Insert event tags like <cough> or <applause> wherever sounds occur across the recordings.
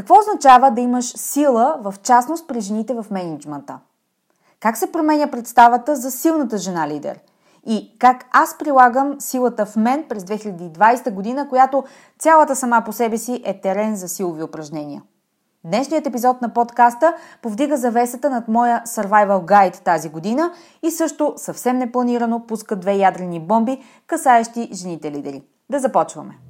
Какво означава да имаш сила, в частност при жените в менеджмента? Как се променя представата за силната жена лидер? И как аз прилагам силата в мен през 2020 година, която цялата сама по себе си е терен за силови упражнения. Днешният епизод на подкаста повдига завесата над моя Survival Guide тази година и също съвсем непланирано пуска две ядрени бомби, касаещи жените лидери. Да започваме!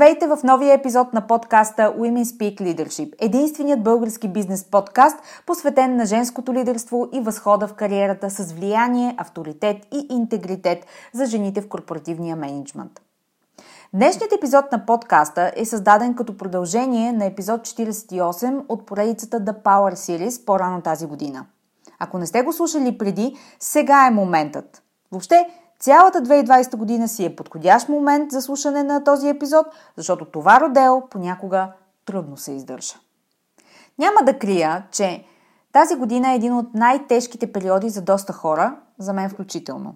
Здравейте в новия епизод на подкаста Women Speak Leadership, единственият български бизнес подкаст, посветен на женското лидерство и възхода в кариерата с влияние, авторитет и интегритет за жените в корпоративния менеджмент. Днешният епизод на подкаста е създаден като продължение на епизод 48 от поредицата The Power Series по-рано тази година. Ако не сте го слушали преди, сега е моментът. Въобще, Цялата 2020 година си е подходящ момент за слушане на този епизод, защото това родео понякога трудно се издържа. Няма да крия, че тази година е един от най-тежките периоди за доста хора, за мен включително.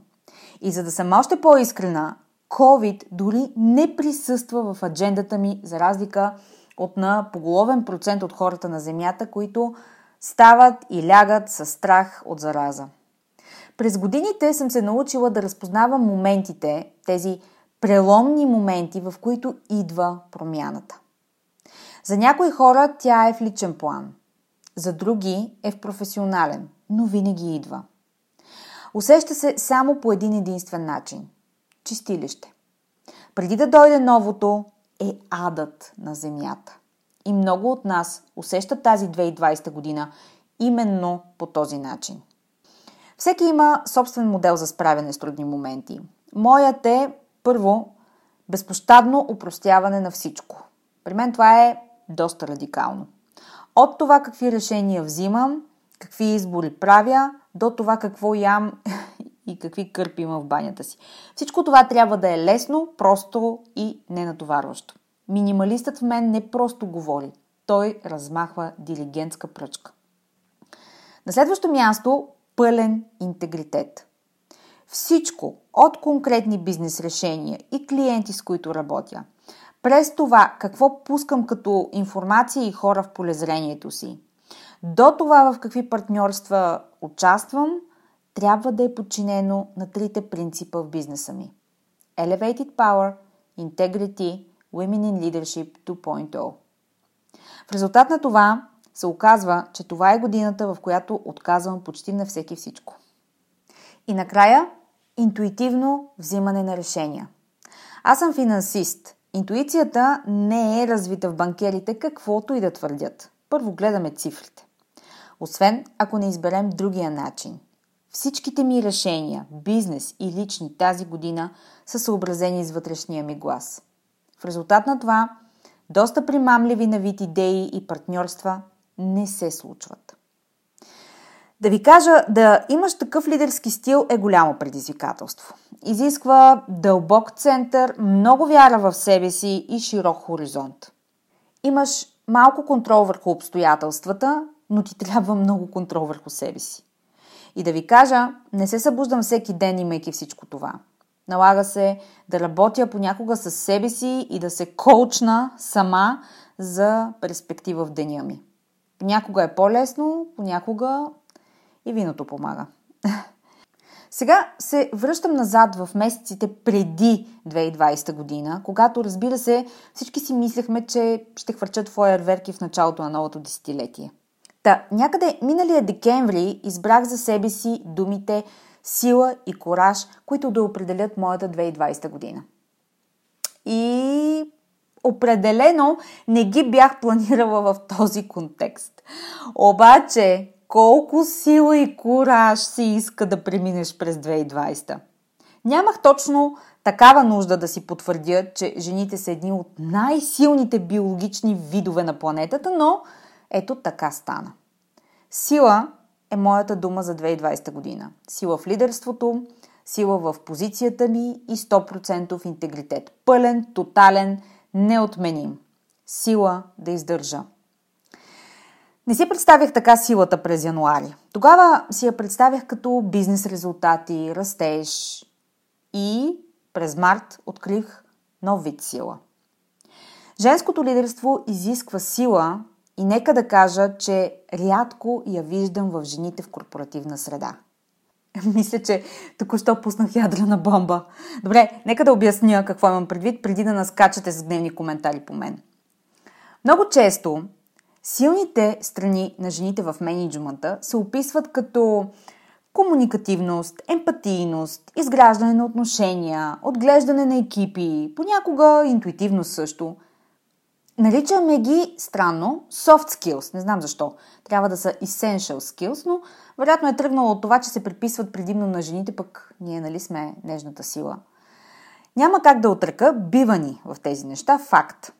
И за да съм още по-искрена, COVID дори не присъства в аджендата ми, за разлика от на поголовен процент от хората на Земята, които стават и лягат със страх от зараза. През годините съм се научила да разпознавам моментите, тези преломни моменти, в които идва промяната. За някои хора тя е в личен план, за други е в професионален, но винаги идва. Усеща се само по един единствен начин – чистилище. Преди да дойде новото, е адът на земята. И много от нас усещат тази 2020 година именно по този начин – всеки има собствен модел за справяне с трудни моменти. Моят е, първо, безпощадно упростяване на всичко. При мен това е доста радикално. От това какви решения взимам, какви избори правя, до това какво ям <laughs> и какви кърпи има в банята си. Всичко това трябва да е лесно, просто и ненатоварващо. Минималистът в мен не просто говори, той размахва дилигентска пръчка. На следващо място пълен интегритет. Всичко от конкретни бизнес решения и клиенти, с които работя, през това какво пускам като информация и хора в полезрението си, до това в какви партньорства участвам, трябва да е подчинено на трите принципа в бизнеса ми. Elevated Power, Integrity, Women in Leadership 2.0. В резултат на това се оказва, че това е годината, в която отказвам почти на всеки всичко. И накрая, интуитивно взимане на решения. Аз съм финансист. Интуицията не е развита в банкерите, каквото и да твърдят. Първо гледаме цифрите. Освен ако не изберем другия начин. Всичките ми решения, бизнес и лични тази година са съобразени с вътрешния ми глас. В резултат на това, доста примамливи на вид идеи и партньорства не се случват. Да ви кажа, да имаш такъв лидерски стил е голямо предизвикателство. Изисква дълбок център, много вяра в себе си и широк хоризонт. Имаш малко контрол върху обстоятелствата но ти <laughs> трябва много контрол върху себе си. И да ви кажа, не се събуждам всеки ден, имайки всичко това. Налага се да работя понякога с себе си и да се коучна сама за перспектива в деня ми. Понякога е по-лесно, понякога и виното помага. <laughs> Сега се връщам назад в месеците преди 2020 година, когато, разбира се, всички си мислехме, че ще хвърчат фойерверки в началото на новото десетилетие. Та, някъде миналия декември избрах за себе си думите сила и кораж, които да определят моята 2020 година. И определено не ги бях планирала в този контекст. Обаче, колко сила и кураж си иска да преминеш през 2020. Нямах точно такава нужда да си потвърдя, че жените са едни от най-силните биологични видове на планетата, но ето така стана. Сила е моята дума за 2020 година. Сила в лидерството, сила в позицията ми и 100% интегритет. Пълен, тотален, неотменим. Сила да издържа. Не си представях така силата през януари. Тогава си я представях като бизнес резултати, растеж и през март открих нов вид сила. Женското лидерство изисква сила и нека да кажа, че рядко я виждам в жените в корпоративна среда. <laughs> Мисля, че току-що пуснах ядрена бомба. Добре, нека да обясня какво имам предвид, преди да наскачате с гневни коментари по мен. Много често Силните страни на жените в менеджмента се описват като комуникативност, емпатийност, изграждане на отношения, отглеждане на екипи, понякога интуитивност също. Наричаме ги странно soft skills, не знам защо. Трябва да са essential skills, но вероятно е тръгнало от това, че се приписват предимно на жените, пък ние нали сме нежната сила. Няма как да отръка бивани в тези неща, факт.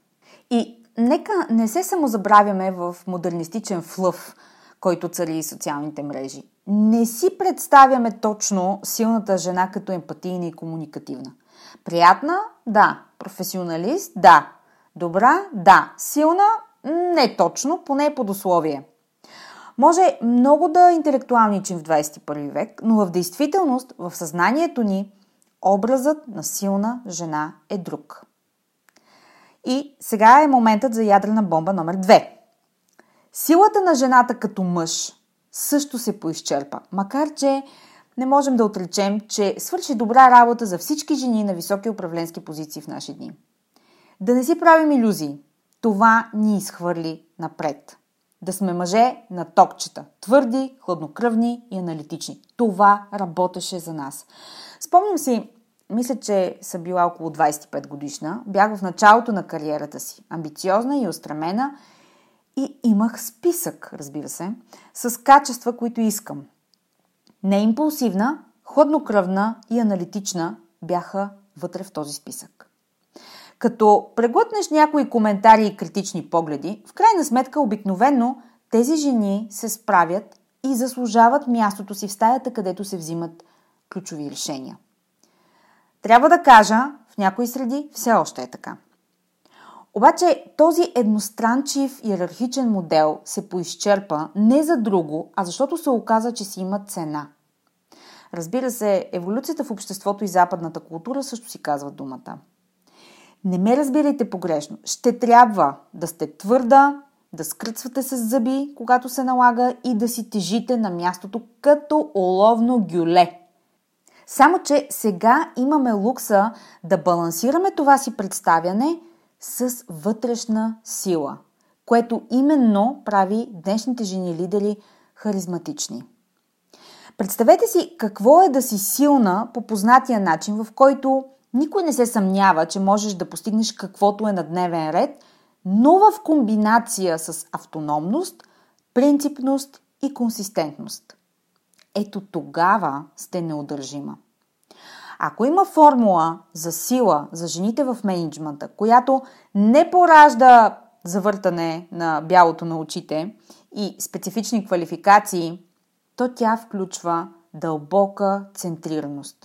И нека не се самозабравяме в модернистичен флъв, който цари социалните мрежи. Не си представяме точно силната жена като емпатийна и комуникативна. Приятна? Да. Професионалист? Да. Добра? Да. Силна? Не точно, поне под условие. Може много да интелектуалничим в 21 век, но в действителност, в съзнанието ни, образът на силна жена е друг. И сега е моментът за ядрена бомба номер 2. Силата на жената като мъж също се поизчерпа, макар че не можем да отречем, че свърши добра работа за всички жени на високи управленски позиции в наши дни. Да не си правим иллюзии. Това ни изхвърли напред. Да сме мъже на токчета. Твърди, хладнокръвни и аналитични. Това работеше за нас. Спомням си мисля, че съм била около 25 годишна. Бях в началото на кариерата си. Амбициозна и устремена. И имах списък, разбира се, с качества, които искам. Не импулсивна, хладнокръвна и аналитична бяха вътре в този списък. Като преглътнеш някои коментари и критични погледи, в крайна сметка обикновено тези жени се справят и заслужават мястото си в стаята, където се взимат ключови решения. Трябва да кажа, в някои среди все още е така. Обаче този едностранчив иерархичен модел се поизчерпа не за друго, а защото се оказа, че си има цена. Разбира се, еволюцията в обществото и западната култура също си казва думата. Не ме разбирайте погрешно. Ще трябва да сте твърда, да скръцвате с зъби, когато се налага и да си тежите на мястото като оловно гюле – само, че сега имаме лукса да балансираме това си представяне с вътрешна сила, което именно прави днешните жени лидери харизматични. Представете си какво е да си силна по познатия начин, в който никой не се съмнява, че можеш да постигнеш каквото е на дневен ред, но в комбинация с автономност, принципност и консистентност ето тогава сте неудържима. Ако има формула за сила за жените в менеджмента, която не поражда завъртане на бялото на очите и специфични квалификации, то тя включва дълбока центрираност.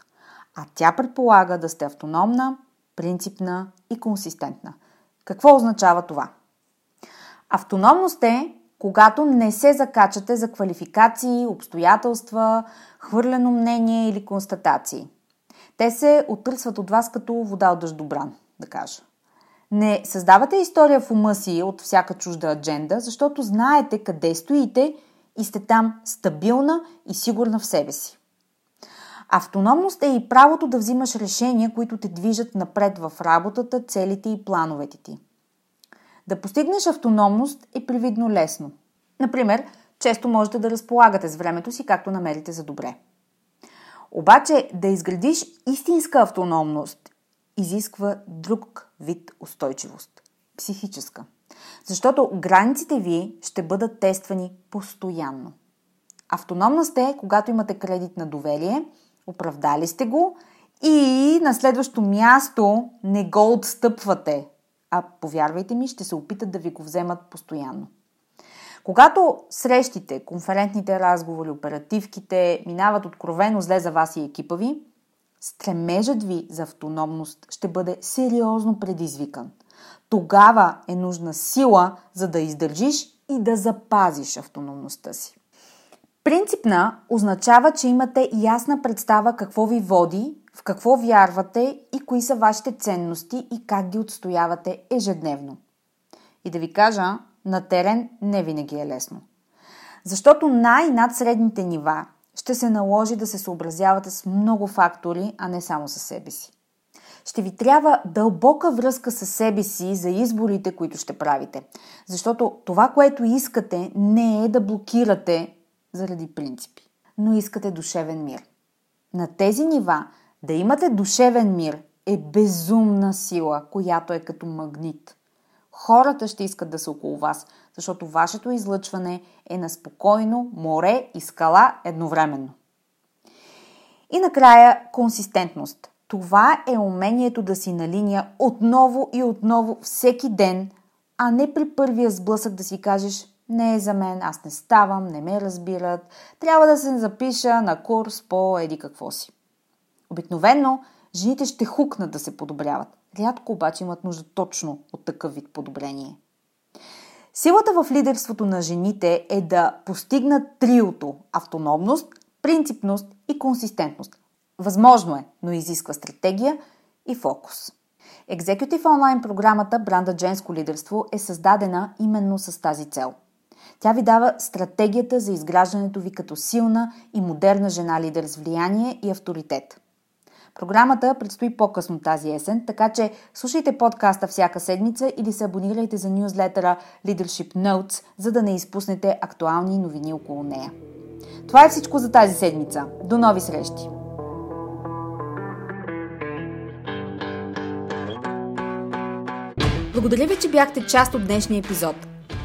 А тя предполага да сте автономна, принципна и консистентна. Какво означава това? Автономност е когато не се закачате за квалификации, обстоятелства, хвърлено мнение или констатации. Те се отръсват от вас като вода от дъждобран, да кажа. Не създавате история в ума си от всяка чужда адженда, защото знаете къде стоите и сте там стабилна и сигурна в себе си. Автономност е и правото да взимаш решения, които те движат напред в работата, целите и плановете ти. Да постигнеш автономност е привидно лесно. Например, често можете да разполагате с времето си както намерите за добре. Обаче да изградиш истинска автономност изисква друг вид устойчивост – психическа. Защото границите ви ще бъдат тествани постоянно. Автономна сте, когато имате кредит на доверие, оправдали сте го и на следващо място не го отстъпвате, а повярвайте ми, ще се опитат да ви го вземат постоянно. Когато срещите, конферентните разговори, оперативките минават откровено зле за вас и екипа ви, стремежът ви за автономност ще бъде сериозно предизвикан. Тогава е нужна сила, за да издържиш и да запазиш автономността си. Принципна означава, че имате ясна представа какво ви води, в какво вярвате и кои са вашите ценности и как ги отстоявате ежедневно. И да ви кажа, на терен не винаги е лесно. Защото най-над средните нива ще се наложи да се съобразявате с много фактори, а не само със себе си. Ще ви трябва дълбока връзка с себе си за изборите, които ще правите. Защото това, което искате, не е да блокирате заради принципи, но искате душевен мир. На тези нива да имате душевен мир е безумна сила, която е като магнит. Хората ще искат да са около вас, защото вашето излъчване е на спокойно море и скала едновременно. И накрая консистентност. Това е умението да си на линия отново и отново всеки ден, а не при първия сблъсък да си кажеш не е за мен, аз не ставам, не ме разбират, трябва да се запиша на курс по еди какво си. Обикновено жените ще хукнат да се подобряват. Рядко обаче имат нужда точно от такъв вид подобрение. Силата в лидерството на жените е да постигнат триото – автономност, принципност и консистентност. Възможно е, но изисква стратегия и фокус. Executive онлайн програмата Бранда Женско лидерство е създадена именно с тази цел. Тя ви дава стратегията за изграждането ви като силна и модерна жена лидер с влияние и авторитет – Програмата предстои по-късно тази есен, така че слушайте подкаста всяка седмица или се абонирайте за нюзлетъра Leadership Notes, за да не изпуснете актуални новини около нея. Това е всичко за тази седмица. До нови срещи! Благодаря ви, че бяхте част от днешния епизод.